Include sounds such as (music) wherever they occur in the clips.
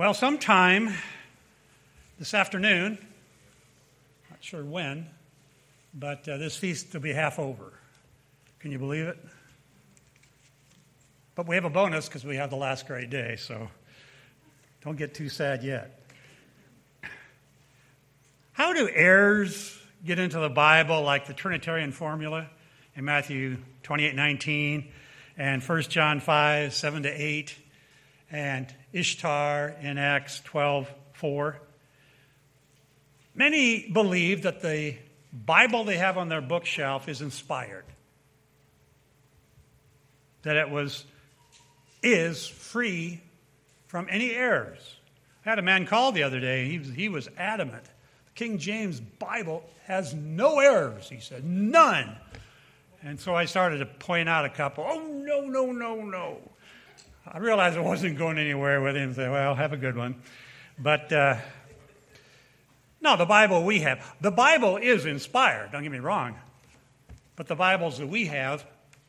Well, sometime this afternoon, not sure when, but uh, this feast will be half over. Can you believe it? But we have a bonus because we have the last great day, so don't get too sad yet. How do errors get into the Bible like the Trinitarian formula in Matthew 28 19 and 1 John 5 7 to 8 and Ishtar in Acts 12 4? Many believe that the Bible they have on their bookshelf is inspired, that it was is free from any errors. I had a man call the other day. He was, he was adamant. The King James Bible has no errors, he said, none. And so I started to point out a couple. Oh, no, no, no, no. I realized I wasn't going anywhere with him. Say, well, have a good one. But uh, no, the Bible we have. The Bible is inspired, don't get me wrong. But the Bibles that we have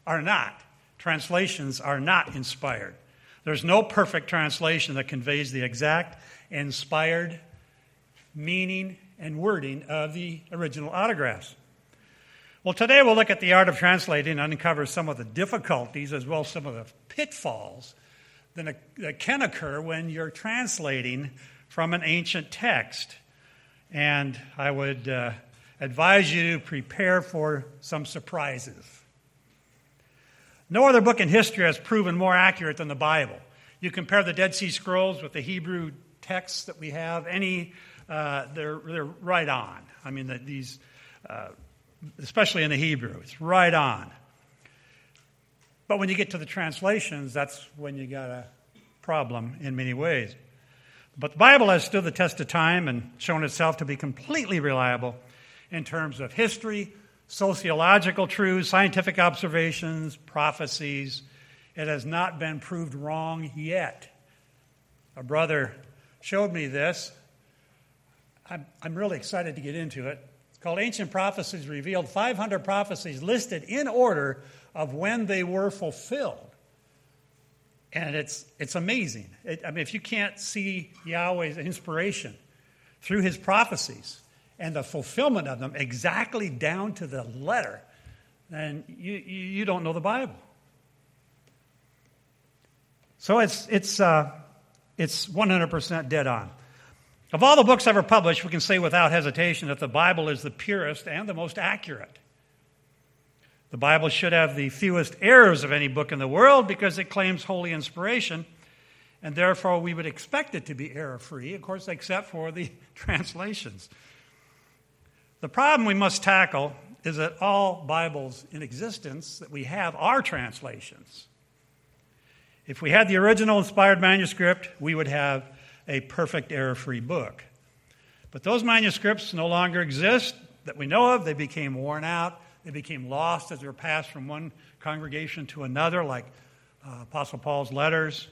are not. Translations are not inspired. There's no perfect translation that conveys the exact inspired meaning and wording of the original autographs. Well, today we'll look at the art of translating and uncover some of the difficulties as well as some of the pitfalls that can occur when you're translating from an ancient text. And I would uh, advise you to prepare for some surprises. No other book in history has proven more accurate than the Bible. You compare the Dead Sea Scrolls with the Hebrew texts that we have, any, uh, they're, they're right on. I mean, the, these, uh, especially in the Hebrew, it's right on. But when you get to the translations, that's when you got a problem in many ways. But the Bible has stood the test of time and shown itself to be completely reliable in terms of history, sociological truths, scientific observations, prophecies. It has not been proved wrong yet. A brother showed me this. I'm, I'm really excited to get into it. It's called Ancient Prophecies Revealed 500 prophecies listed in order of when they were fulfilled. And it's, it's amazing. It, I mean, if you can't see Yahweh's inspiration through his prophecies, and the fulfillment of them exactly down to the letter, then you, you don't know the Bible. So it's, it's, uh, it's 100% dead on. Of all the books ever published, we can say without hesitation that the Bible is the purest and the most accurate. The Bible should have the fewest errors of any book in the world because it claims holy inspiration, and therefore we would expect it to be error free, of course, except for the (laughs) translations. The problem we must tackle is that all Bibles in existence that we have are translations. If we had the original inspired manuscript, we would have a perfect error free book. But those manuscripts no longer exist that we know of. They became worn out, they became lost as they were passed from one congregation to another, like uh, Apostle Paul's letters.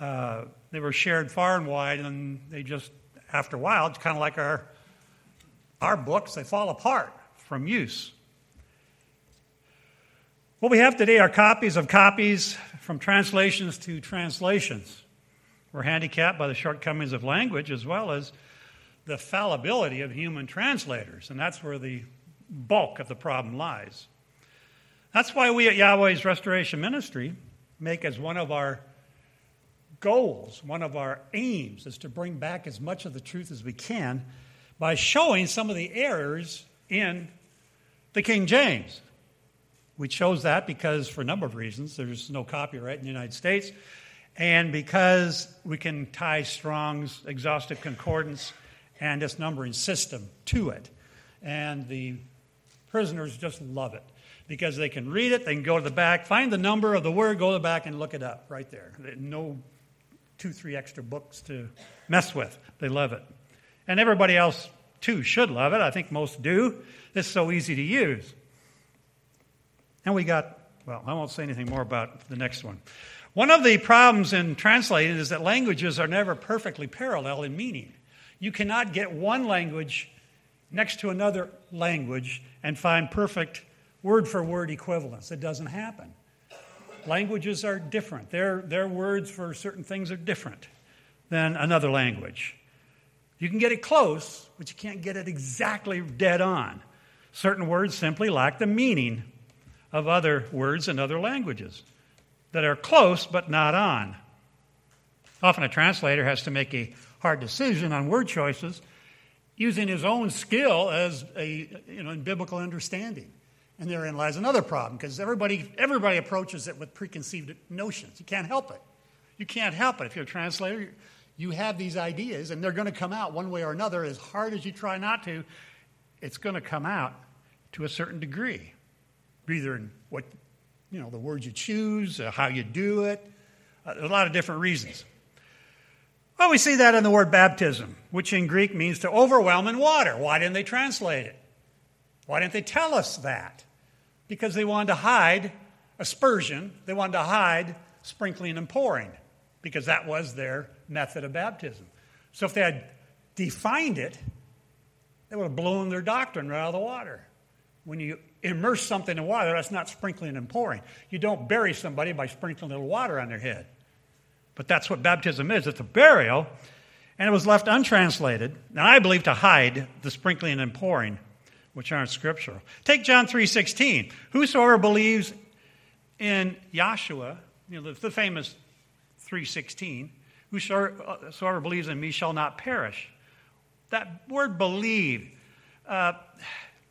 Uh, they were shared far and wide, and they just, after a while, it's kind of like our our books, they fall apart from use. What we have today are copies of copies from translations to translations. We're handicapped by the shortcomings of language as well as the fallibility of human translators, and that's where the bulk of the problem lies. That's why we at Yahweh's Restoration Ministry make as one of our goals, one of our aims, is to bring back as much of the truth as we can by showing some of the errors in the King James. We chose that because, for a number of reasons, there's no copyright in the United States, and because we can tie Strong's exhaustive concordance and its numbering system to it. And the prisoners just love it because they can read it, they can go to the back, find the number of the word, go to the back, and look it up right there. No two, three extra books to mess with. They love it. And everybody else, too, should love it. I think most do. It's so easy to use. And we got, well, I won't say anything more about the next one. One of the problems in translating is that languages are never perfectly parallel in meaning. You cannot get one language next to another language and find perfect word for word equivalence. It doesn't happen. Languages are different, their, their words for certain things are different. than another language. You can get it close, but you can't get it exactly dead on. Certain words simply lack the meaning of other words in other languages that are close but not on. Often a translator has to make a hard decision on word choices using his own skill as a you know in biblical understanding. And therein lies another problem because everybody everybody approaches it with preconceived notions. You can't help it. You can't help it. If you're a translator, you have these ideas and they're going to come out one way or another as hard as you try not to. It's going to come out to a certain degree, either in what you know the words you choose, how you do it. Uh, a lot of different reasons. Well, we see that in the word baptism, which in Greek means to overwhelm in water. Why didn't they translate it? Why didn't they tell us that? Because they wanted to hide aspersion, they wanted to hide sprinkling and pouring, because that was their method of baptism. So if they had defined it, they would have blown their doctrine right out of the water. When you immerse something in water, that's not sprinkling and pouring. You don't bury somebody by sprinkling a little water on their head. But that's what baptism is it's a burial, and it was left untranslated, and I believe to hide the sprinkling and pouring, which aren't scriptural. Take John 3.16. Whosoever believes in Yahshua, you know, the famous 3.16, whosoever believes in me shall not perish. That word believe, uh,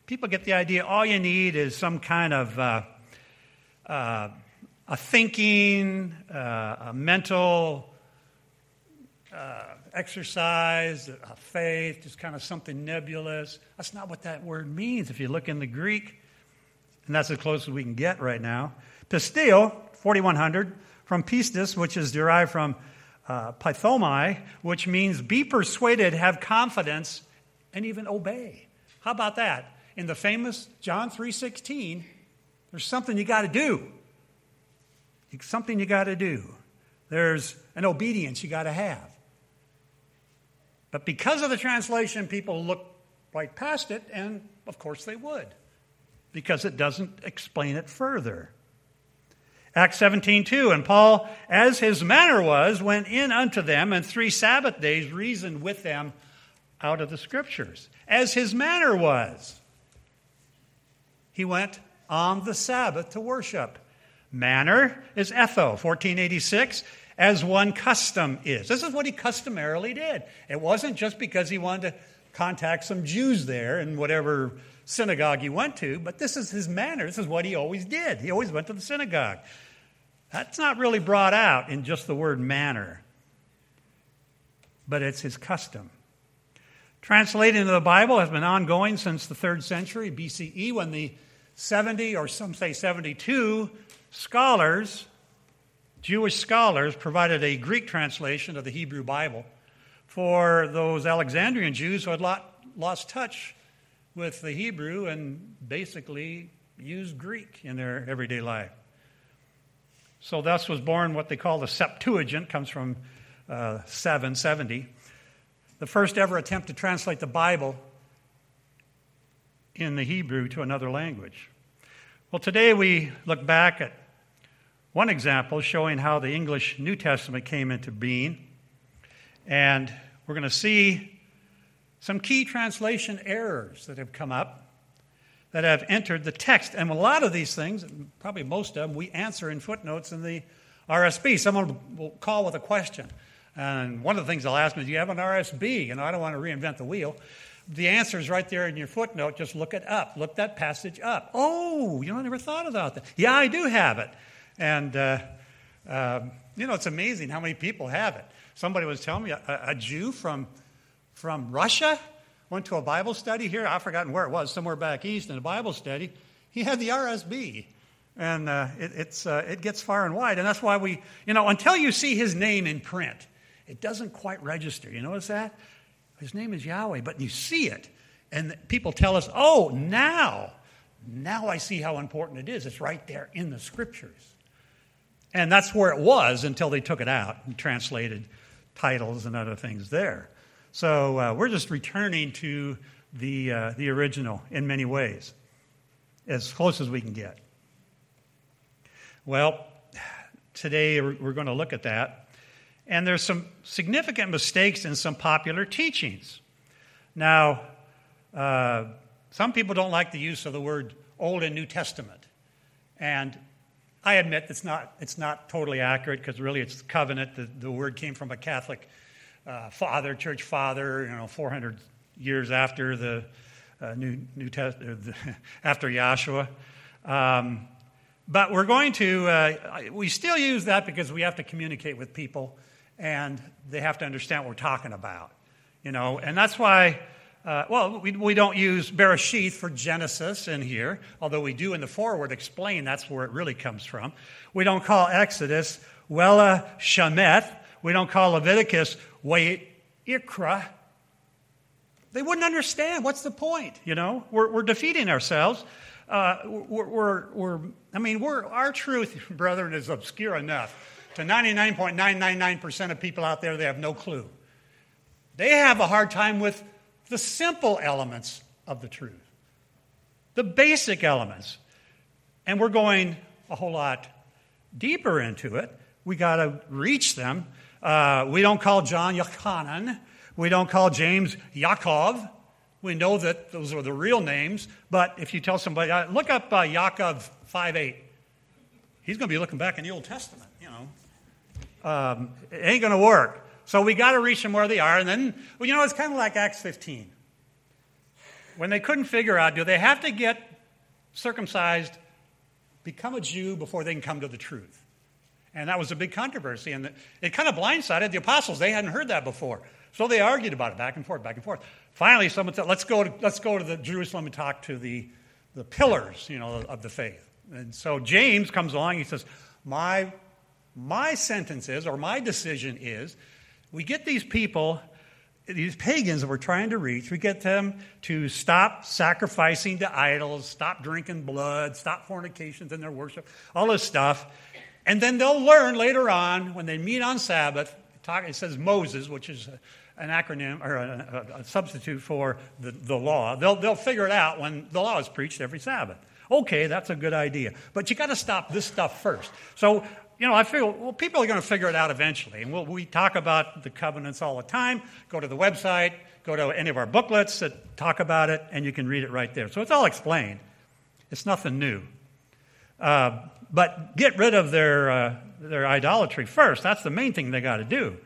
people get the idea all you need is some kind of uh, uh, a thinking, uh, a mental uh, exercise, a faith, just kind of something nebulous. That's not what that word means if you look in the Greek. And that's as close as we can get right now. Pisteo, 4100, from pistis, which is derived from uh, pythomai, which means be persuaded, have confidence, and even obey. How about that? In the famous John 3:16, there's something you got to do. It's something you got to do. There's an obedience you got to have. But because of the translation, people look right past it, and of course they would, because it doesn't explain it further. Acts 17, 2. And Paul, as his manner was, went in unto them, and three Sabbath days reasoned with them out of the Scriptures. As his manner was. He went on the Sabbath to worship. Manner is etho, 1486, as one custom is. This is what he customarily did. It wasn't just because he wanted to contact some Jews there in whatever synagogue he went to, but this is his manner. This is what he always did. He always went to the synagogue. That's not really brought out in just the word manner, but it's his custom. Translating into the Bible has been ongoing since the third century BCE when the 70, or some say 72, scholars, Jewish scholars, provided a Greek translation of the Hebrew Bible for those Alexandrian Jews who had lost touch with the Hebrew and basically used Greek in their everyday life. So thus was born what they call the Septuagint, comes from uh, 770. The first ever attempt to translate the Bible in the Hebrew to another language. Well, today we look back at one example showing how the English New Testament came into being. And we're going to see some key translation errors that have come up that have entered the text. And a lot of these things, probably most of them, we answer in footnotes in the RSB. Someone will call with a question. And one of the things they'll ask me, is, Do you have an RSB? And I don't want to reinvent the wheel. The answer is right there in your footnote. Just look it up. Look that passage up. Oh, you know, I never thought about that. Yeah, I do have it. And, uh, uh, you know, it's amazing how many people have it. Somebody was telling me a, a Jew from, from Russia went to a Bible study here. I've forgotten where it was, somewhere back east in a Bible study. He had the RSB. And uh, it, it's, uh, it gets far and wide. And that's why we, you know, until you see his name in print, it doesn't quite register. You notice that? His name is Yahweh, but you see it. And people tell us, oh, now, now I see how important it is. It's right there in the scriptures. And that's where it was until they took it out and translated titles and other things there. So uh, we're just returning to the, uh, the original in many ways, as close as we can get. Well, today we're going to look at that. And there's some significant mistakes in some popular teachings. Now, uh, some people don't like the use of the word Old and New Testament. And I admit it's not, it's not totally accurate because really it's covenant. The, the word came from a Catholic uh, father, church father, you know, 400 years after the uh, New, New Test, uh, (laughs) after Yahshua. Um, but we're going to, uh, we still use that because we have to communicate with people and they have to understand what we're talking about, you know, and that's why. Uh, well, we, we don't use Bereshith for Genesis in here, although we do in the foreword explain that's where it really comes from. We don't call Exodus Wella Shemeth. We don't call Leviticus Wait Ikra. They wouldn't understand. What's the point? You know, we're, we're defeating ourselves. Uh, we're, we're, we're, I mean, we're, our truth, (laughs) brethren, is obscure enough to 99.999% of people out there, they have no clue. They have a hard time with the simple elements of the truth, the basic elements. And we're going a whole lot deeper into it. We got to reach them. Uh, we don't call John Yochanan. We don't call James Yaakov. We know that those are the real names. But if you tell somebody, uh, look up uh, Yaakov 5.8, he's going to be looking back in the Old Testament you know. um, it ain't going to work. So we got to reach them where they are. And then, well, you know, it's kind of like Acts 15. When they couldn't figure out, do they have to get circumcised, become a Jew before they can come to the truth? And that was a big controversy. And it kind of blindsided the apostles. They hadn't heard that before. So they argued about it back and forth, back and forth. Finally, someone said, let's go to, let's go to the Jerusalem and talk to the, the pillars, you know, of the faith. And so James comes along. He says, my my sentence is, or my decision is, we get these people, these pagans that we're trying to reach, we get them to stop sacrificing to idols, stop drinking blood, stop fornications in their worship, all this stuff. And then they'll learn later on when they meet on Sabbath. It says Moses, which is an acronym or a, a, a substitute for the, the law. They'll, they'll figure it out when the law is preached every Sabbath. Okay, that's a good idea. But you got to stop this stuff first. So you know, I feel, well, people are going to figure it out eventually. And we'll, we talk about the covenants all the time. Go to the website, go to any of our booklets that talk about it, and you can read it right there. So it's all explained. It's nothing new. Uh, but get rid of their, uh, their idolatry first. That's the main thing they got to do.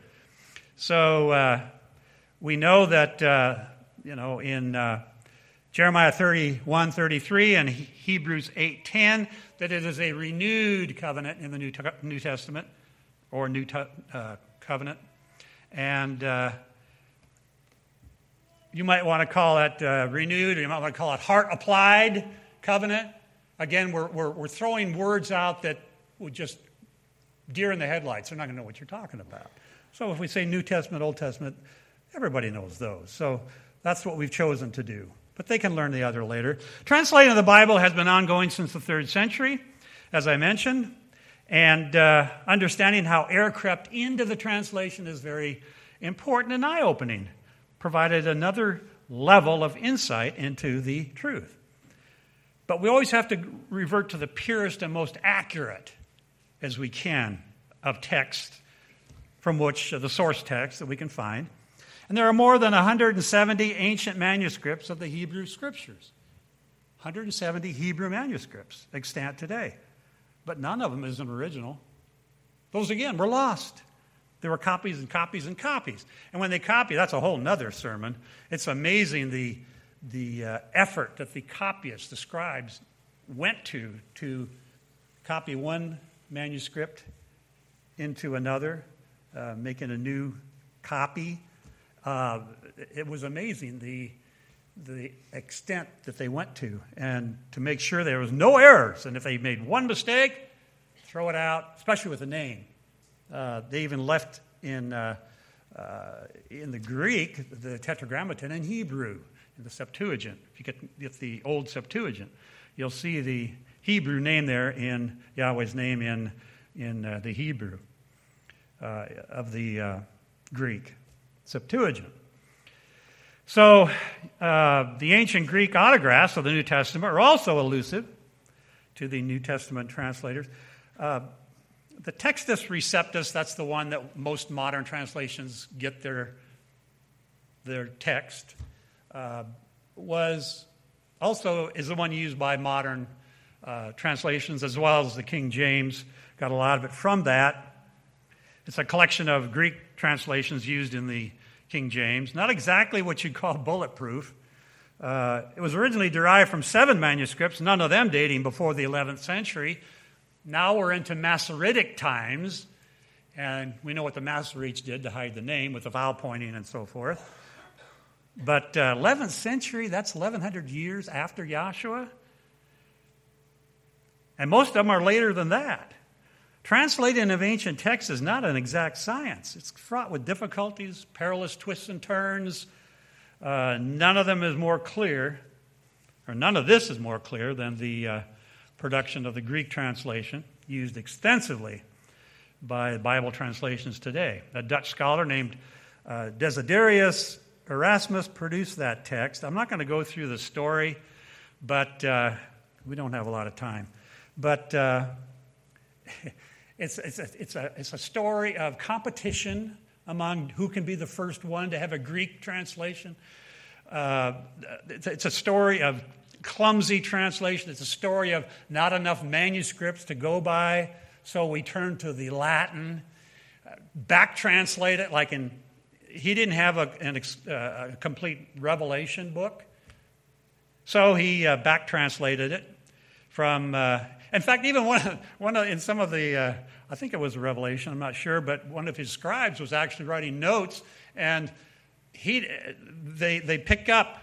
So uh, we know that, uh, you know, in uh, Jeremiah 31, 33 and Hebrews 8, 10, that it is a renewed covenant in the New, New Testament or New uh, Covenant. And uh, you might want to call it uh, renewed, or you might want to call it heart applied covenant. Again, we're, we're, we're throwing words out that would just deer in the headlights. They're not going to know what you're talking about. So if we say New Testament, Old Testament, everybody knows those. So that's what we've chosen to do but they can learn the other later. Translating of the Bible has been ongoing since the third century, as I mentioned, and uh, understanding how error crept into the translation is very important and eye opening, provided another level of insight into the truth. But we always have to revert to the purest and most accurate as we can of text from which the source text that we can find. And there are more than 170 ancient manuscripts of the Hebrew Scriptures. 170 Hebrew manuscripts extant today. But none of them is an original. Those, again, were lost. There were copies and copies and copies. And when they copy, that's a whole nother sermon. It's amazing the, the uh, effort that the copyists, the scribes, went to to copy one manuscript into another, uh, making a new copy uh, it was amazing the, the extent that they went to and to make sure there was no errors. And if they made one mistake, throw it out, especially with a name. Uh, they even left in, uh, uh, in the Greek the tetragrammaton in Hebrew, in the Septuagint. If you get, the old Septuagint, you'll see the Hebrew name there in Yahweh's name in, in uh, the Hebrew uh, of the Greek. Septuagint. So, uh, the ancient Greek autographs of the New Testament are also elusive to the New Testament translators. Uh, the Textus Receptus, that's the one that most modern translations get their, their text, uh, was also is the one used by modern uh, translations as well as the King James. Got a lot of it from that. It's a collection of Greek translations used in the King James. Not exactly what you'd call bulletproof. Uh, it was originally derived from seven manuscripts, none of them dating before the 11th century. Now we're into Masoretic times, and we know what the Masoretes did to hide the name with the vowel pointing and so forth. But uh, 11th century, that's 1100 years after Yahshua. And most of them are later than that. Translating of ancient texts is not an exact science. It's fraught with difficulties, perilous twists and turns. Uh, none of them is more clear, or none of this is more clear than the uh, production of the Greek translation, used extensively by Bible translations today. A Dutch scholar named uh, Desiderius Erasmus produced that text. I'm not going to go through the story, but uh, we don't have a lot of time. But uh, (laughs) it's, it's, a, it's, a, it's a story of competition among who can be the first one to have a Greek translation. Uh, it's, it's a story of clumsy translation. It's a story of not enough manuscripts to go by, so we turn to the Latin, uh, back translate it like in. He didn't have a, an, uh, a complete Revelation book, so he uh, back translated it from. Uh, in fact, even one, of, one of, in some of the, uh, I think it was a Revelation, I'm not sure, but one of his scribes was actually writing notes, and he, they, they pick up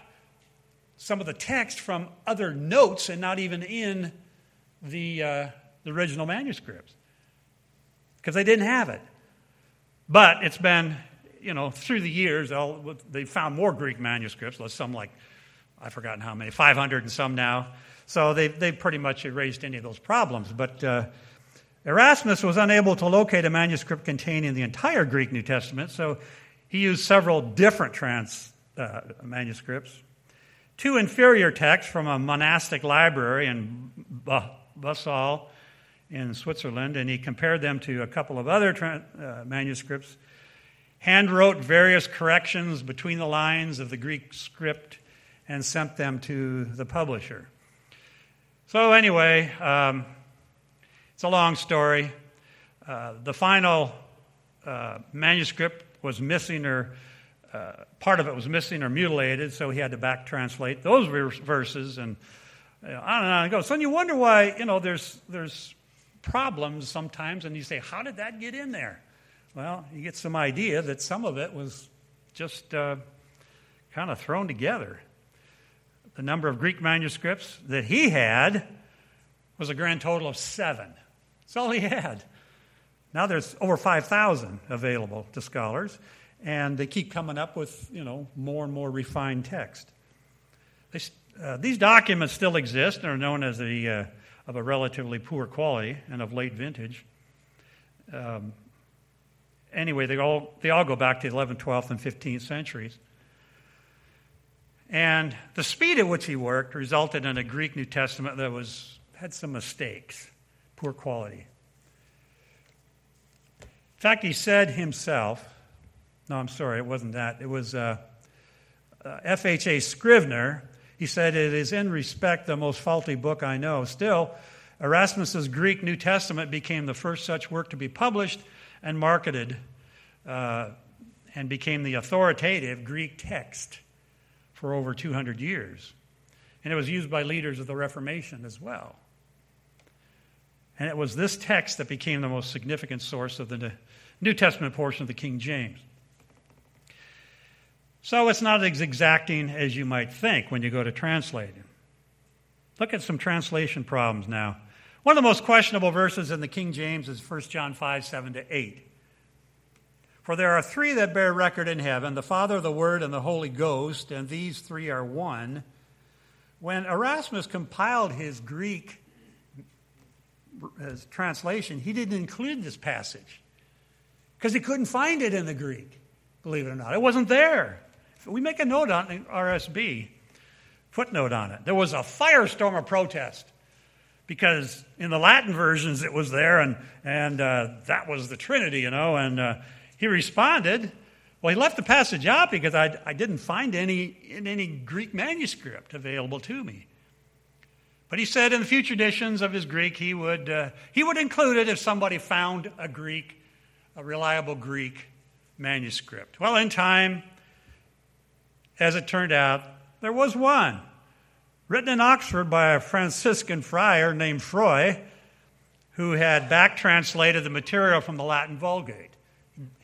some of the text from other notes and not even in the, uh, the original manuscripts because they didn't have it. But it's been, you know, through the years, they found more Greek manuscripts, some like, I've forgotten how many, 500 and some now. So they've, they've pretty much erased any of those problems. But uh, Erasmus was unable to locate a manuscript containing the entire Greek New Testament, so he used several different trans, uh, manuscripts two inferior texts from a monastic library in Basel in Switzerland, and he compared them to a couple of other tra- uh, manuscripts, handwrote various corrections between the lines of the Greek script, and sent them to the publisher. So, anyway, um, it's a long story. Uh, the final uh, manuscript was missing or uh, part of it was missing or mutilated, so he had to back translate those verses and on and on and go. So you wonder why you know there's there's problems sometimes, and you say, how did that get in there? Well, you get some idea that some of it was just uh, kind of thrown together. The number of Greek manuscripts that he had was a grand total of seven. That's all he had. Now there's over 5,000 available to scholars and they keep coming up with you know more and more refined text. They, uh, these documents still exist and are known as the, uh, of a relatively poor quality and of late vintage. Um, anyway, they all, they all go back to the 11th, 12th, and 15th centuries. And the speed at which he worked resulted in a Greek New Testament that was, had some mistakes, poor quality. In fact, he said himself, no, I'm sorry, it wasn't that. It was uh, uh, F.H.A. Scrivener. He said, It is in respect the most faulty book I know. Still, Erasmus's Greek New Testament became the first such work to be published and marketed uh, and became the authoritative Greek text for over 200 years. And it was used by leaders of the Reformation as well. And it was this text that became the most significant source of the New Testament portion of the King James. So it's not as exacting as you might think when you go to translating. Look at some translation problems now. One of the most questionable verses in the King James is 1 John 5 7 to 8. For there are three that bear record in heaven the Father, the Word, and the Holy Ghost, and these three are one. When Erasmus compiled his Greek his translation, he didn't include this passage because he couldn't find it in the Greek, believe it or not. It wasn't there. We make a note on the RSB, footnote on it. There was a firestorm of protest because in the Latin versions it was there, and, and uh, that was the Trinity, you know. And uh, he responded, well, he left the passage out because I, I didn't find any in any Greek manuscript available to me. But he said in the future editions of his Greek, he would, uh, he would include it if somebody found a Greek, a reliable Greek manuscript. Well, in time, as it turned out, there was one written in Oxford by a Franciscan friar named Froy, who had back translated the material from the Latin Vulgate.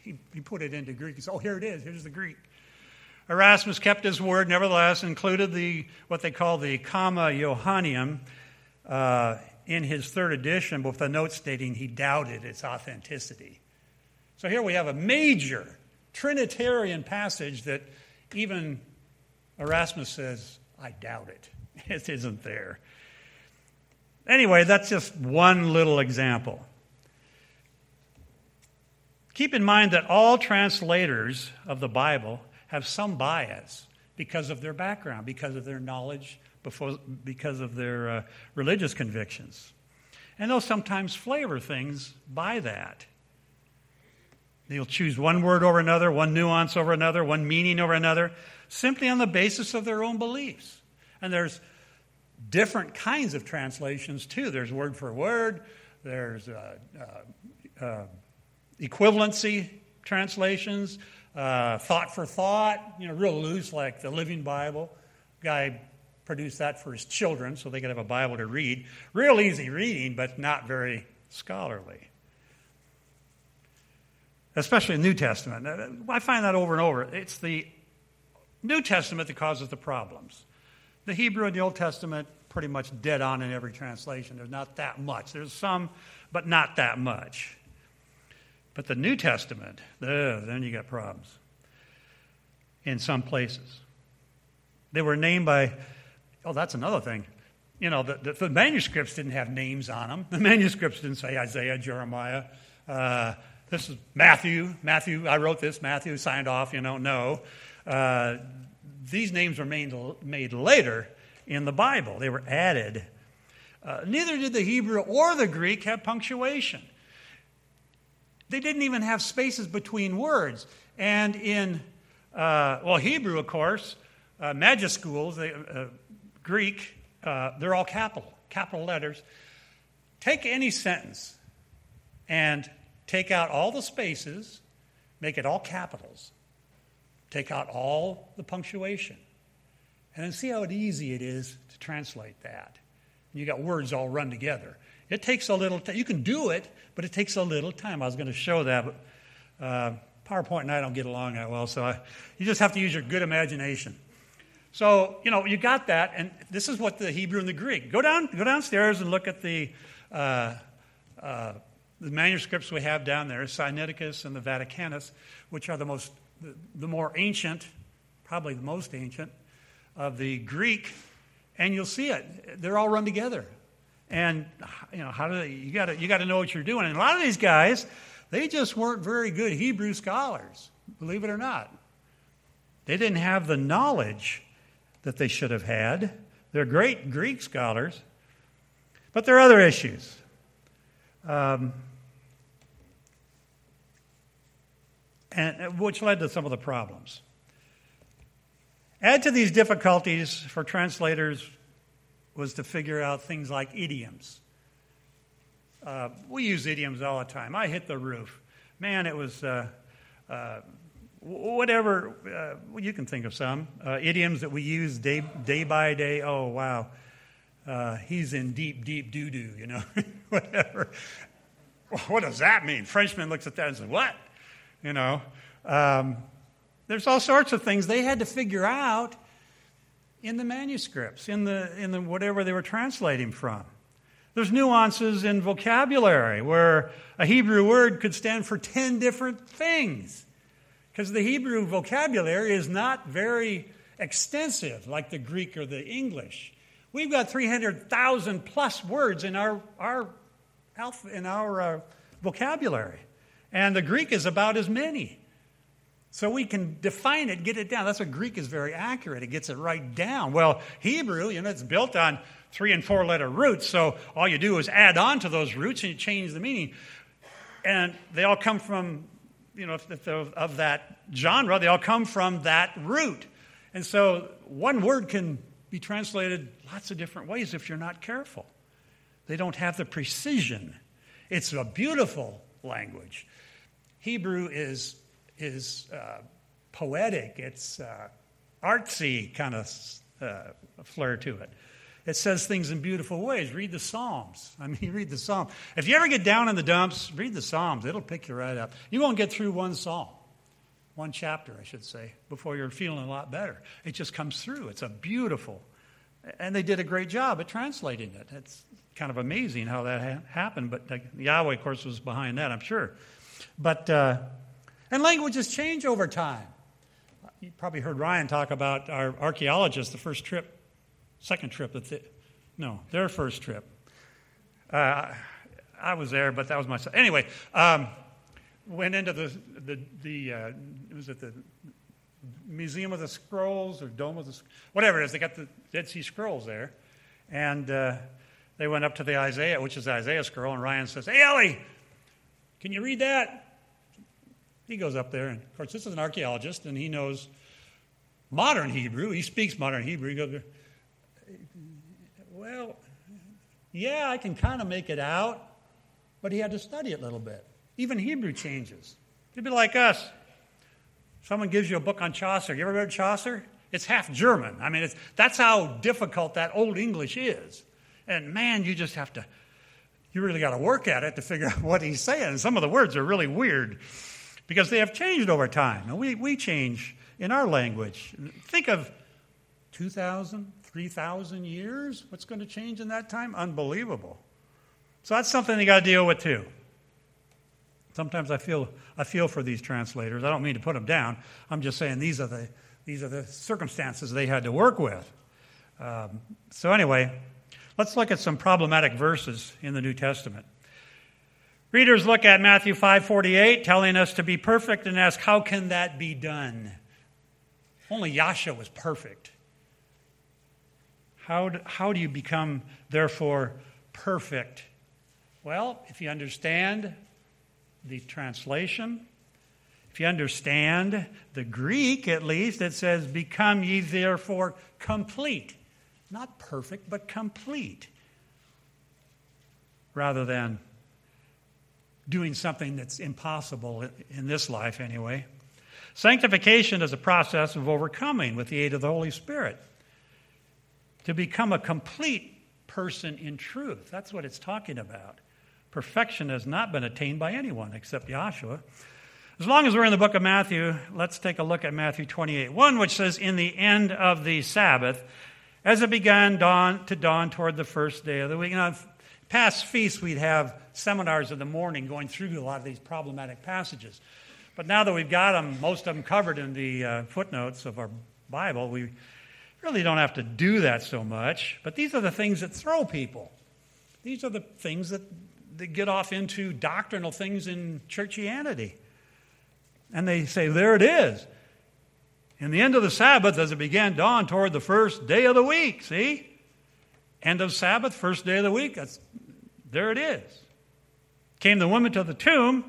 He, he put it into Greek. He said, Oh, here it is. Here's the Greek. Erasmus kept his word, nevertheless, included the, what they call the Comma Johanneum uh, in his third edition, with a note stating he doubted its authenticity. So here we have a major Trinitarian passage that even Erasmus says, I doubt it. (laughs) It isn't there. Anyway, that's just one little example. Keep in mind that all translators of the Bible have some bias because of their background, because of their knowledge, before, because of their uh, religious convictions. And they'll sometimes flavor things by that. They'll choose one word over another, one nuance over another, one meaning over another, simply on the basis of their own beliefs. And there's different kinds of translations too. There's word for word, there's uh, uh, uh, equivalency translations, uh, thought for thought, you know, real loose like the Living Bible. Guy produced that for his children so they could have a Bible to read. Real easy reading, but not very scholarly. Especially the New Testament. I find that over and over. It's the New Testament that causes the problems. The Hebrew and the Old Testament, pretty much dead on in every translation. There's not that much. There's some, but not that much. But the New Testament, then you got problems in some places. They were named by, oh, that's another thing. You know, the, the, the manuscripts didn't have names on them. The (laughs) manuscripts didn't say Isaiah, Jeremiah. Uh, this is Matthew. Matthew, I wrote this. Matthew signed off, you know, no. Uh, these names were made, made later in the Bible, they were added. Uh, neither did the Hebrew or the Greek have punctuation. They didn't even have spaces between words. And in, uh, well, Hebrew, of course, uh, they, uh, Greek, uh, they're all capital, capital letters. Take any sentence and take out all the spaces, make it all capitals, Take out all the punctuation. And then see how easy it is to translate that. You got words all run together. It takes a little time. You can do it, but it takes a little time. I was going to show that, but uh, PowerPoint and I don't get along that well, so I, you just have to use your good imagination. So, you know, you got that, and this is what the Hebrew and the Greek. Go, down, go downstairs and look at the, uh, uh, the manuscripts we have down there, Sinaiticus and the Vaticanus, which are the most the, the more ancient, probably the most ancient, of the Greek, and you'll see it. They're all run together. And you know, how do they, you got you got to know what you're doing. And a lot of these guys, they just weren't very good Hebrew scholars, believe it or not. They didn't have the knowledge that they should have had. They're great Greek scholars, but there are other issues. Um, and, uh, which led to some of the problems. Add to these difficulties for translators was to figure out things like idioms. Uh, we use idioms all the time. I hit the roof. Man, it was uh, uh, whatever. Uh, you can think of some uh, idioms that we use day, day by day. Oh, wow. Uh, he's in deep, deep doo doo, you know, (laughs) whatever. What does that mean? Frenchman looks at that and says, What? you know. Um, there's all sorts of things they had to figure out in the manuscripts, in the, in the whatever they were translating from. There's nuances in vocabulary where a Hebrew word could stand for 10 different things. Because the Hebrew vocabulary is not very extensive like the Greek or the English. We've got 300,000 plus words in our, our, in our uh, vocabulary. And the Greek is about as many. So we can define it, get it down. That's what Greek is very accurate. It gets it right down. Well, Hebrew, you know, it's built on three and four letter roots. So all you do is add on to those roots and you change the meaning. And they all come from, you know, of that genre, they all come from that root. And so one word can be translated lots of different ways if you're not careful. They don't have the precision. It's a beautiful language. Hebrew is is uh, poetic, it's uh, artsy kind of uh, flair to it. It says things in beautiful ways. Read the Psalms. (laughs) I mean, read the Psalms. If you ever get down in the dumps, read the Psalms. It'll pick you right up. You won't get through one psalm, one chapter, I should say, before you're feeling a lot better. It just comes through. It's a beautiful, and they did a great job at translating it. It's kind of amazing how that ha- happened, but Yahweh, of course, was behind that, I'm sure. But uh, and languages change over time. You probably heard Ryan talk about our archaeologists, the first trip, second trip, the, no, their first trip. Uh, I was there, but that was my son. anyway. Um, went into the the the uh, was it the Museum of the Scrolls or Dome of the whatever it is. They got the Dead Sea Scrolls there, and uh, they went up to the Isaiah, which is the Isaiah scroll, and Ryan says, "Hey, Ellie, can you read that?" He goes up there, and of course, this is an archaeologist, and he knows modern Hebrew. He speaks modern Hebrew. He goes, Well, yeah, I can kind of make it out, but he had to study it a little bit. Even Hebrew changes. It'd be like us. Someone gives you a book on Chaucer. You ever read Chaucer? It's half German. I mean, that's how difficult that Old English is. And man, you just have to, you really got to work at it to figure (laughs) out what he's saying. Some of the words are really weird because they have changed over time. And we, we change in our language. Think of 2,000, 3,000 years. What's going to change in that time? Unbelievable. So that's something you got to deal with too. Sometimes I feel, I feel for these translators. I don't mean to put them down. I'm just saying these are the, these are the circumstances they had to work with. Um, so, anyway, let's look at some problematic verses in the New Testament. Readers look at Matthew 5:48 telling us to be perfect and ask how can that be done? Only Yahshua was perfect. How do, how do you become therefore perfect? Well, if you understand the translation, if you understand the Greek at least, it says, Become ye therefore complete. Not perfect, but complete. Rather than doing something that's impossible in this life, anyway. Sanctification is a process of overcoming with the aid of the Holy Spirit to become a complete person in truth. That's what it's talking about. Perfection has not been attained by anyone except Yahshua. As long as we're in the book of Matthew, let's take a look at Matthew 28 1, which says, In the end of the Sabbath, as it began dawn, to dawn toward the first day of the week. Now, past feasts, we'd have seminars in the morning going through a lot of these problematic passages. But now that we've got them, most of them covered in the uh, footnotes of our Bible, we really don't have to do that so much. But these are the things that throw people. These are the things that, that get off into doctrinal things in churchianity. And they say, there it is. In the end of the Sabbath, as it began dawn toward the first day of the week, see? End of Sabbath, first day of the week, that's, there it is. Came the woman to the tomb,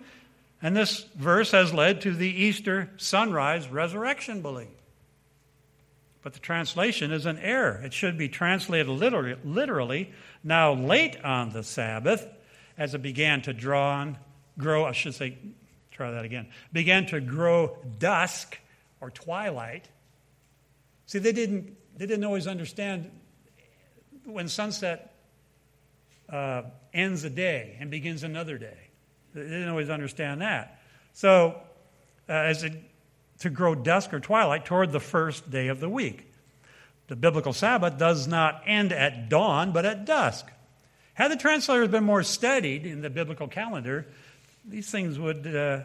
and this verse has led to the Easter sunrise resurrection belief. But the translation is an error. It should be translated literally, literally now late on the Sabbath, as it began to draw on, grow, I should say, try that again, began to grow dusk or twilight. See, they didn't, they didn't always understand when sunset uh, ends a day and begins another day. They didn't always understand that. So, uh, as it to grow dusk or twilight toward the first day of the week. The biblical Sabbath does not end at dawn, but at dusk. Had the translators been more studied in the biblical calendar, these things would uh,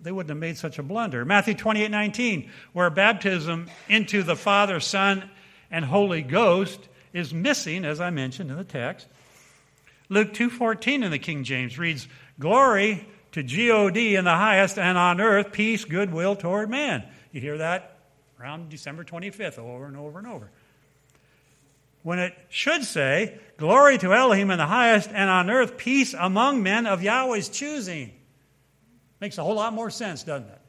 they wouldn't have made such a blunder. Matthew 28 19, where baptism into the Father, Son, and Holy Ghost is missing, as I mentioned in the text. Luke 2:14 in the King James reads, "Glory to God in the highest, and on earth peace, goodwill toward man. You hear that around December 25th over and over and over. When it should say, Glory to Elohim in the highest, and on earth peace among men of Yahweh's choosing. Makes a whole lot more sense, doesn't it?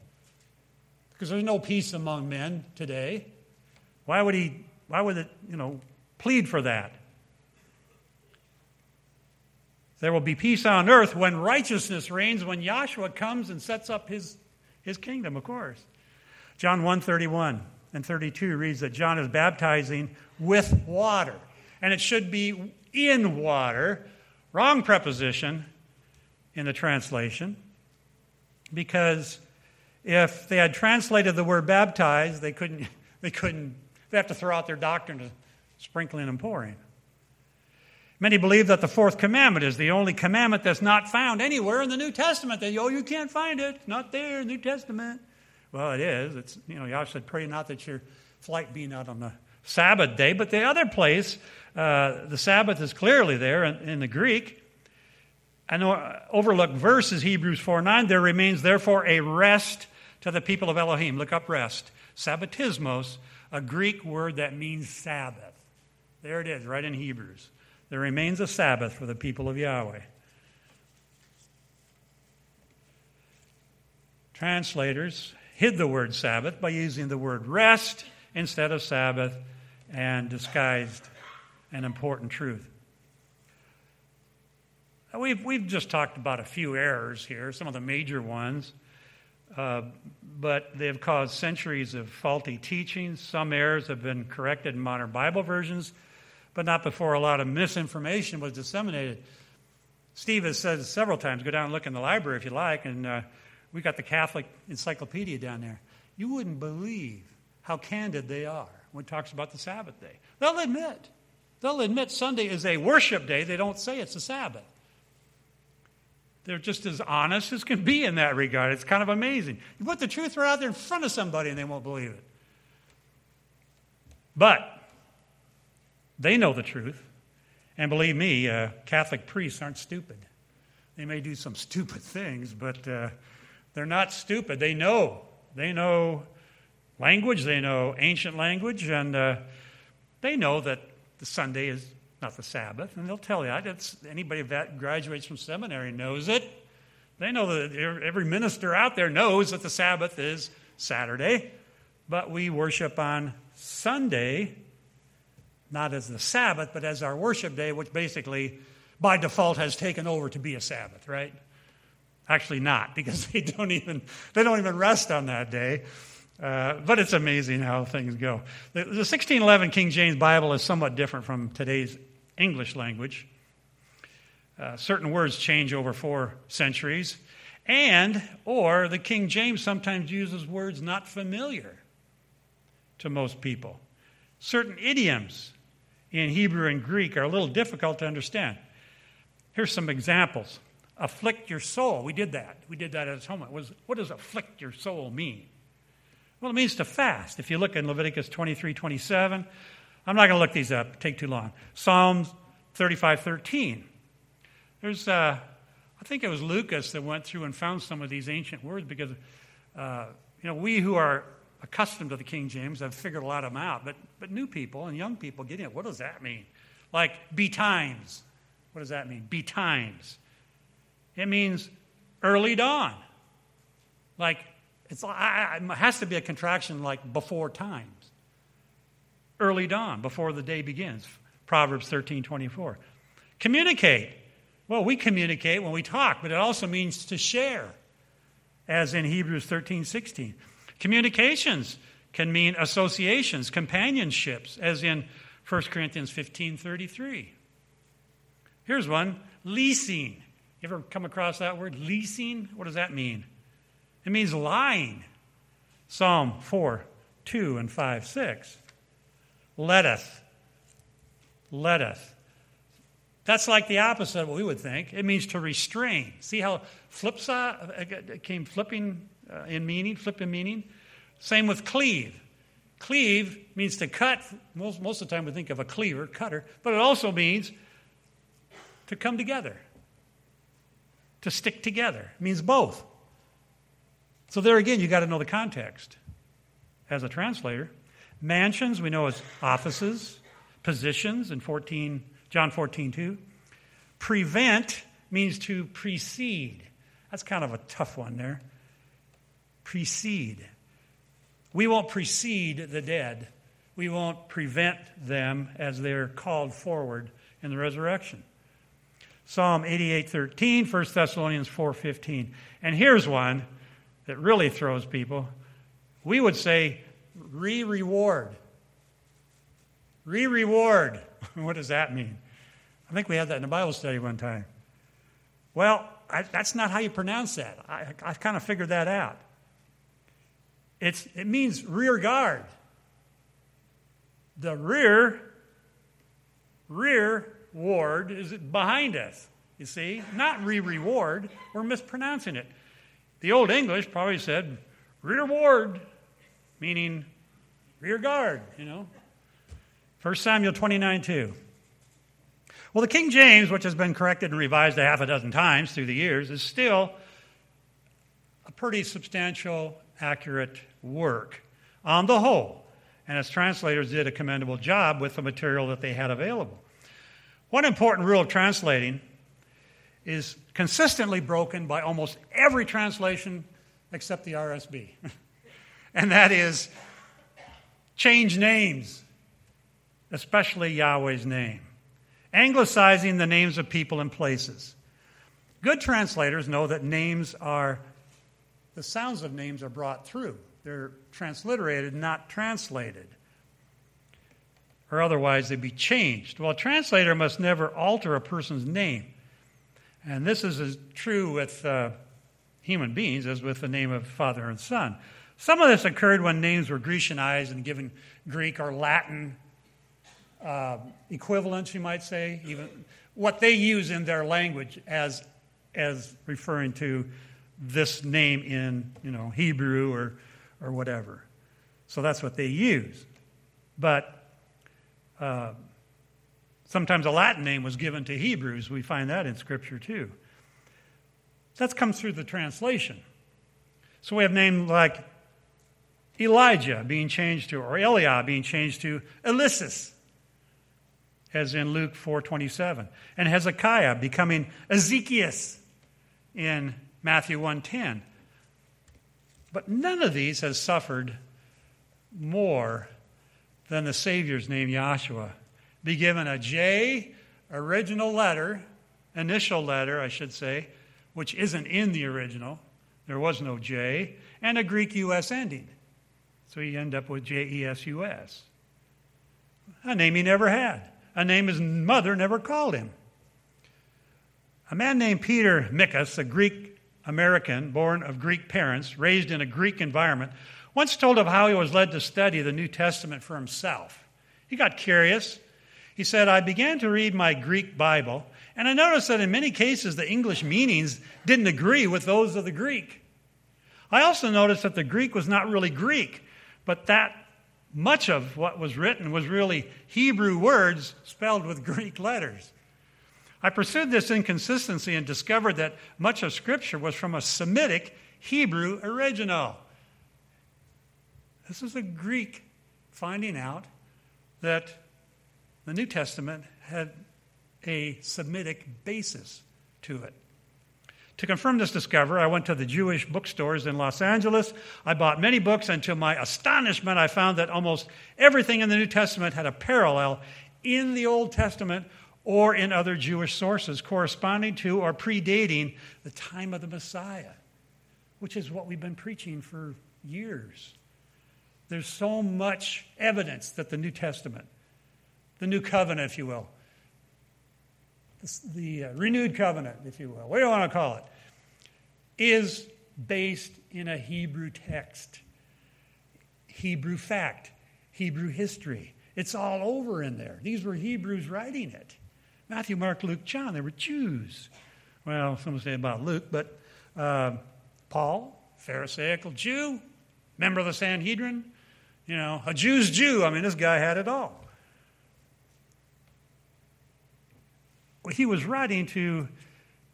Because there's no peace among men today. Why would he, why would it, you know, plead for that? There will be peace on earth when righteousness reigns, when Yahshua comes and sets up his, his kingdom, of course. John 1 31 and 32 reads that John is baptizing with water. And it should be in water. Wrong preposition in the translation. Because if they had translated the word baptized, they couldn't, (laughs) they couldn't, they have to throw out their doctrine of sprinkling and pouring. Many believe that the fourth commandment is the only commandment that's not found anywhere in the New Testament. That, oh, you can't find it. It's not there in the New Testament. Well, it is. It's, you know, Yahweh said, pray not that your flight be not on the Sabbath day. But the other place, uh, the Sabbath is clearly there in, in the Greek. An overlooked verse is Hebrews 4 9. There remains therefore a rest to the people of Elohim. Look up rest. Sabbatismos, a Greek word that means Sabbath. There it is, right in Hebrews. There remains a Sabbath for the people of Yahweh. Translators hid the word Sabbath by using the word rest instead of Sabbath and disguised an important truth. We've, we've just talked about a few errors here, some of the major ones, uh, but they've caused centuries of faulty teachings. Some errors have been corrected in modern Bible versions but not before a lot of misinformation was disseminated. Steve has said several times go down and look in the library if you like, and uh, we got the Catholic Encyclopedia down there. You wouldn't believe how candid they are when it talks about the Sabbath day. They'll admit. They'll admit Sunday is a worship day. They don't say it's a Sabbath. They're just as honest as can be in that regard. It's kind of amazing. You put the truth right out there in front of somebody and they won't believe it. But they know the truth. And believe me, uh, Catholic priests aren't stupid. They may do some (laughs) stupid things, but uh, they're not stupid. They know. They know language, they know ancient language, and uh, they know that the Sunday is not the Sabbath. And they'll tell you that. anybody that graduates from seminary knows it. They know that every minister out there knows that the Sabbath is Saturday, but we worship on Sunday not as the Sabbath, but as our worship day, which basically by default has taken over to be a Sabbath, right? Actually, not, (laughs) because they don't even, they don't even rest on that day. Uh, but it's amazing how things go. The, the 1611 King James Bible is somewhat different from today's English language. Uh, certain words change over four centuries, and or the King James sometimes uses words not familiar to most people. Certain idioms in Hebrew and Greek are a little difficult to understand. Here's some examples. Afflict your soul. We did that. We did that at home. Was, what does afflict your soul mean? Well, it means to fast. If you look in Leviticus 23 27, I'm not going to look these up, take too long. Psalms 35 13. There's, uh, I think it was Lucas that went through and found some of these ancient words because, uh, you know, we who are accustomed to the King James I've figured a lot of them out, but, but new people and young people getting it, what does that mean? Like betimes. What does that mean? Betimes. It means early dawn. Like, it's, it has to be a contraction like before times. Early dawn, before the day begins. Proverbs 13 24. Communicate. Well, we communicate when we talk, but it also means to share, as in Hebrews 13 16. Communications can mean associations, companionships, as in 1 Corinthians 15 33. Here's one leasing. You ever come across that word? Leasing? What does that mean? It means lying. Psalm 4 2 and 5 6. Let us. Let Letteth. That's like the opposite of what we would think. It means to restrain. See how flip came flipping uh, in meaning, flip in meaning. Same with cleave. Cleave means to cut. Most, most of the time we think of a cleaver, cutter, but it also means to come together. to stick together. It means both. So there again, you got to know the context as a translator. Mansions, we know as offices, positions in 14, John 14, 2. Prevent means to precede. That's kind of a tough one there. Precede. We won't precede the dead. We won't prevent them as they're called forward in the resurrection. Psalm 88:13, 1 Thessalonians 4:15. And here's one that really throws people. We would say re-reward. Re-reward. (laughs) what does that mean? I think we had that in a Bible study one time. Well, I, that's not how you pronounce that. I, I kind of figured that out. It's, it means rear guard. The rear, rear ward is behind us, you see? Not re reward. We're mispronouncing it. The Old English probably said rear ward, meaning rear guard, you know. 1 Samuel 29 2. Well, the King James, which has been corrected and revised a half a dozen times through the years, is still a pretty substantial, accurate work on the whole. And its translators did a commendable job with the material that they had available. One important rule of translating is consistently broken by almost every translation except the RSB. (laughs) and that is change names, especially Yahweh's name anglicizing the names of people and places. Good translators know that names are, the sounds of names are brought through. They're transliterated, not translated. Or otherwise they'd be changed. Well, a translator must never alter a person's name. And this is as true with uh, human beings as with the name of Father and Son. Some of this occurred when names were Grecianized and given Greek or Latin uh, equivalents, you might say, even what they use in their language as, as referring to this name in you know, Hebrew or, or whatever. So that's what they use. But uh, sometimes a Latin name was given to Hebrews. We find that in Scripture too. That's come through the translation. So we have names like Elijah being changed to, or Eliah being changed to Eliseus as in Luke 4:27, and Hezekiah becoming Ezekias in Matthew 1:10. But none of these has suffered more than the Savior's name Yahshua be given a J original letter, initial letter, I should say, which isn't in the original. There was no J, and a Greek US ending. So you end up with J E S U S. A name he never had a name his mother never called him. A man named Peter Mikas, a Greek American born of Greek parents, raised in a Greek environment, once told of how he was led to study the New Testament for himself. He got curious. He said, I began to read my Greek Bible, and I noticed that in many cases the English meanings didn't agree with those of the Greek. I also noticed that the Greek was not really Greek, but that much of what was written was really Hebrew words spelled with (laughs) Greek letters. I pursued this inconsistency and discovered that much of Scripture was from a Semitic Hebrew original. This is a Greek finding out that the New Testament had a Semitic basis to it. To confirm this discovery, I went to the Jewish bookstores in Los Angeles. I bought many books, and to my astonishment, I found that almost everything in the New Testament had a parallel in the Old Testament or in other Jewish sources corresponding to or predating the time of the Messiah, which is what we've been preaching for years. There's so much evidence that the New Testament, the New Covenant, if you will, the uh, renewed covenant, if you will, what do you want to call it, is based in a Hebrew text, Hebrew fact, Hebrew history. It's all over in there. These were Hebrews writing it. Matthew, Mark, Luke, John, they were Jews. Well, some say about Luke, but uh, Paul, Pharisaical Jew, member of the Sanhedrin, you know, a Jew's Jew. I mean, this guy had it all. He was writing to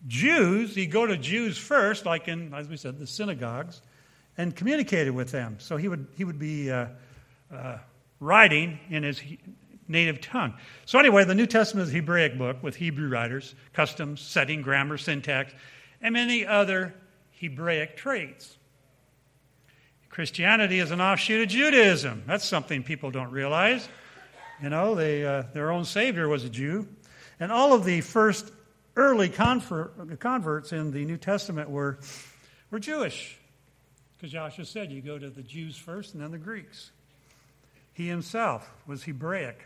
Jews, he'd go to Jews first, like in, as we said, the synagogues, and communicated with them. So he would, he would be uh, uh, writing in his native tongue. So, anyway, the New Testament is a Hebraic book with Hebrew writers, customs, setting, grammar, syntax, and many other Hebraic traits. Christianity is an offshoot of Judaism. That's something people don't realize. You know, they, uh, their own Savior was a Jew. And all of the first early converts in the New Testament were, were Jewish. Because Yahshua said you go to the Jews first and then the Greeks. He himself was Hebraic.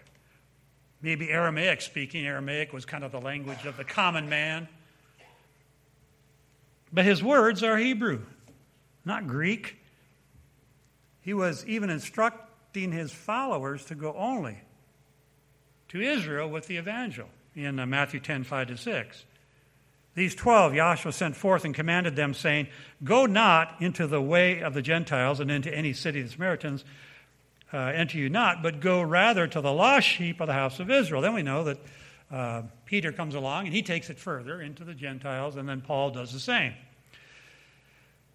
Maybe Aramaic speaking. Aramaic was kind of the language of the common man. But his words are Hebrew, not Greek. He was even instructing his followers to go only to Israel with the evangel in uh, Matthew 10 5 to 6. These twelve Yahshua sent forth and commanded them, saying, Go not into the way of the Gentiles and into any city of the Samaritans, uh, enter you not, but go rather to the lost sheep of the house of Israel. Then we know that uh, Peter comes along and he takes it further into the Gentiles, and then Paul does the same.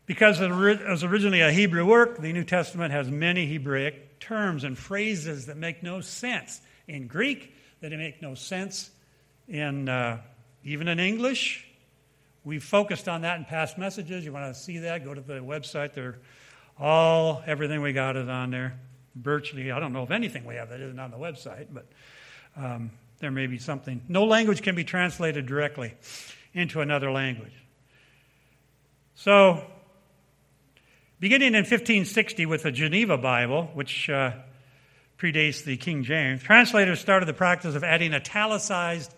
Because it was originally a Hebrew work, the New Testament has many Hebraic terms and phrases that make no sense in Greek, that make no sense in uh, even in English. We've focused on that in past messages. You want to see that? Go to the website. They're all everything we got is on there. Virtually, I don't know if anything we have that isn't on the website, but um, there may be something. No language can be translated directly into another language. So, beginning in 1560 with the Geneva Bible, which uh, predates the King James, translators started the practice of adding italicized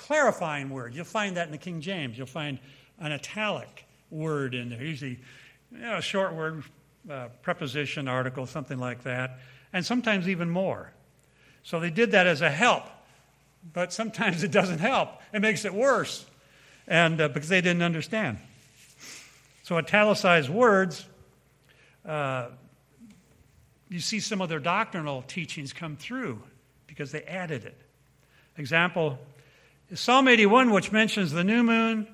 clarifying word. You'll find that in the King James. You'll find an italic word in there, usually you know, a short word, uh, preposition, article, something like that, and sometimes even more. So they did that as a help, but sometimes (laughs) it doesn't help. It makes it worse, and uh, because they didn't understand. So italicized words, uh, you see some of their doctrinal teachings come through because they added it. Example Psalm 81, which mentions the new moon,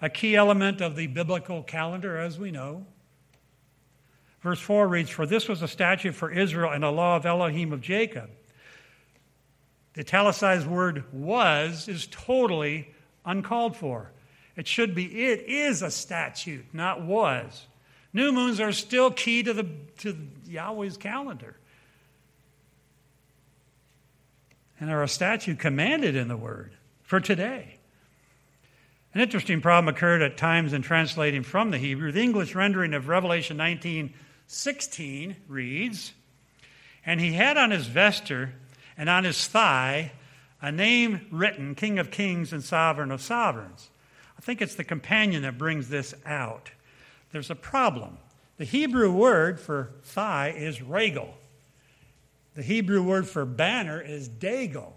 a key element of the biblical calendar, as we know. Verse 4 reads, For this was a statute for Israel and a law of Elohim of Jacob. The italicized word was is totally uncalled for. It should be, it is a statute, not was. New moons are still key to, the, to Yahweh's calendar. And are a statute commanded in the word for today. An interesting problem occurred at times in translating from the Hebrew. The English rendering of Revelation 19:16 reads, "And he had on his vesture and on his thigh a name written, King of Kings and Sovereign of Sovereigns." I think it's the companion that brings this out. There's a problem. The Hebrew word for thigh is regal. The Hebrew word for banner is dagel.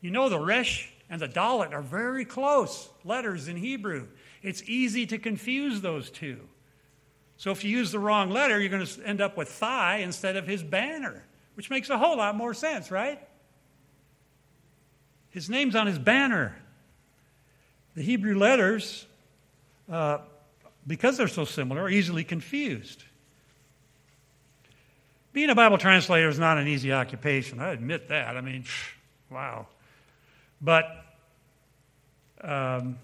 You know the resh and the dalet are very close letters in Hebrew. It's easy to confuse those two. So if you use the wrong letter, you're going to end up with thigh instead of his banner, which makes a whole lot more sense, right? His name's on his banner. The Hebrew letters, uh, because they're so similar, are easily confused. Being a Bible translator is not an easy occupation. I admit that. I mean, wow. But um,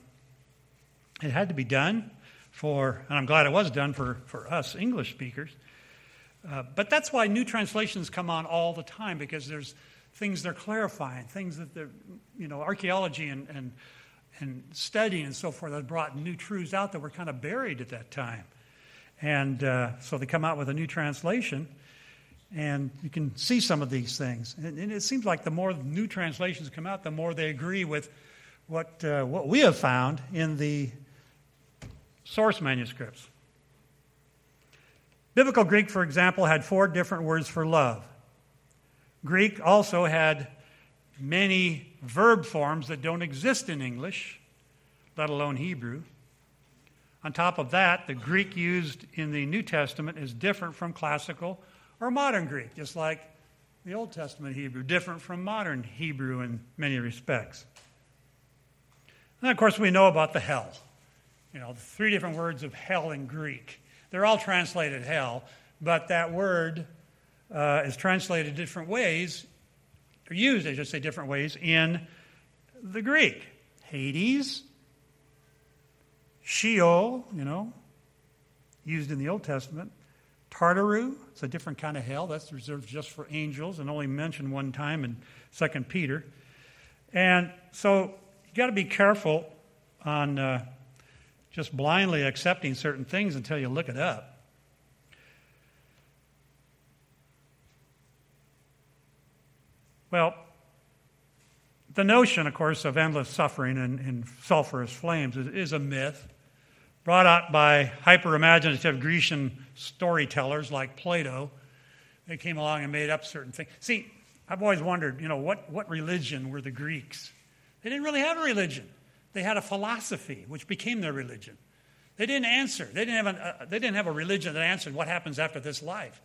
it had to be done for, and I'm glad it was done for, for us English speakers. Uh, but that's why new translations come on all the time because there's things they're clarifying, things that they're, you know, archaeology and, and, and studying and so forth that brought new truths out that were kind of buried at that time. And uh, so they come out with a new translation and you can see some of these things. And, it seems like the more new translations come out, the more they agree with what, uh, what we have found in the source manuscripts. Biblical Greek, for example, had four different words for love. Greek also had many verb forms that don't exist in English, let alone Hebrew. On top of that, the Greek used in the New Testament is different from classical or modern Greek, just like the Old Testament Hebrew, different from modern Hebrew in many respects. And of course, we know about the hell. You know, three different words of hell in Greek. They're all translated hell, but that word uh, is translated different ways, or used, I should say, different ways in the Greek. Hades, Sheol, you know, used in the Old Testament. Tartaru, it's a different kind of hell. That's reserved just for angels and only mentioned one time in 2 Peter. And so you got to be careful on uh, just blindly accepting certain things until you look it up. Well, the notion, of course, of endless suffering and, and sulfurous flames is, is, a myth brought out by hyper imaginative Grecian storytellers like Plato. They came along and made up certain things. See, I've always wondered, you know, what, what religion were the Greeks? They didn't really have a religion. They had a philosophy, which became their religion. They didn't answer. They didn't have, an, uh, they didn't have a religion that answered what happens after this life.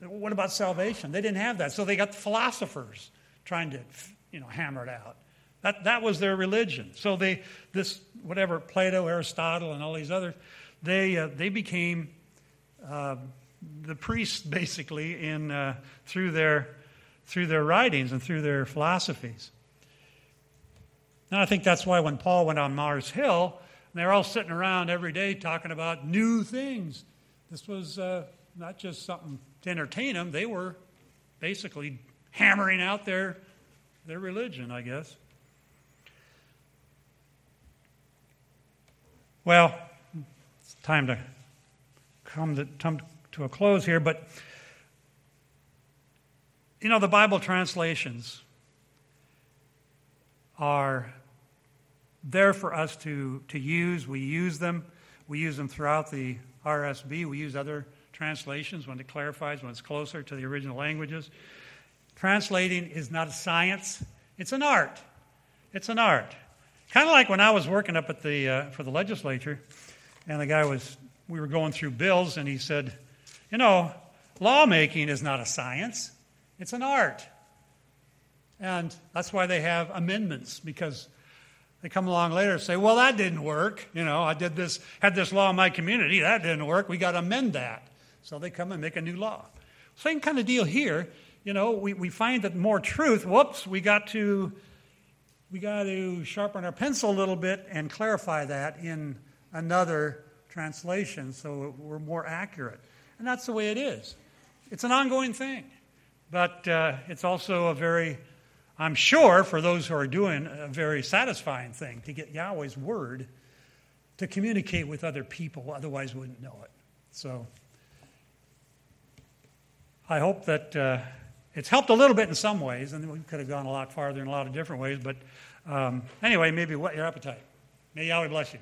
What about salvation? They didn't have that. So they got the philosophers trying to, you know, hammer it out. That, that was their religion. So they, this, whatever, Plato, Aristotle, and all these others, they, uh, they became uh, the priests, (laughs) basically, in, uh, through, their, through their writings and through their philosophies. And I think that's why when Paul went on Mars Hill, they're all sitting around every day talking about new things. This was uh, not just something to entertain them, they were basically hammering out their, their religion, I guess. Well, it's time to come to, come to a close here, but you know, the Bible translations are there for us to, to use. We use them. We use them throughout the RSB. We use other translations when it clarifies, when it's closer to the original languages. Translating is not a science, it's an art. It's an art. Kind of like when I was working up at the, uh, for the legislature, and the guy was, we were going through bills, and he said, You know, lawmaking is not a science, it's an art. And that's why they have amendments, because they come along later and say, Well, that didn't work. You know, I did this, had this law in my community, that didn't work. We got to amend that. So they come and make a new law. Same kind of deal here. You know, we, we find that more truth, whoops, we got to we got to sharpen our pencil a little bit and clarify that in another translation so we're more accurate. And that's the way it is. It's an ongoing thing. But uh, it's also a very, I'm sure, for those who are doing a very satisfying thing to get Yahweh's word to communicate with other people, otherwise wouldn't know it. So I hope that uh, it's helped a little bit in some ways, and we could have gone a lot farther in a lot of different ways. But um, anyway, maybe whet your appetite. May Yahweh bless you.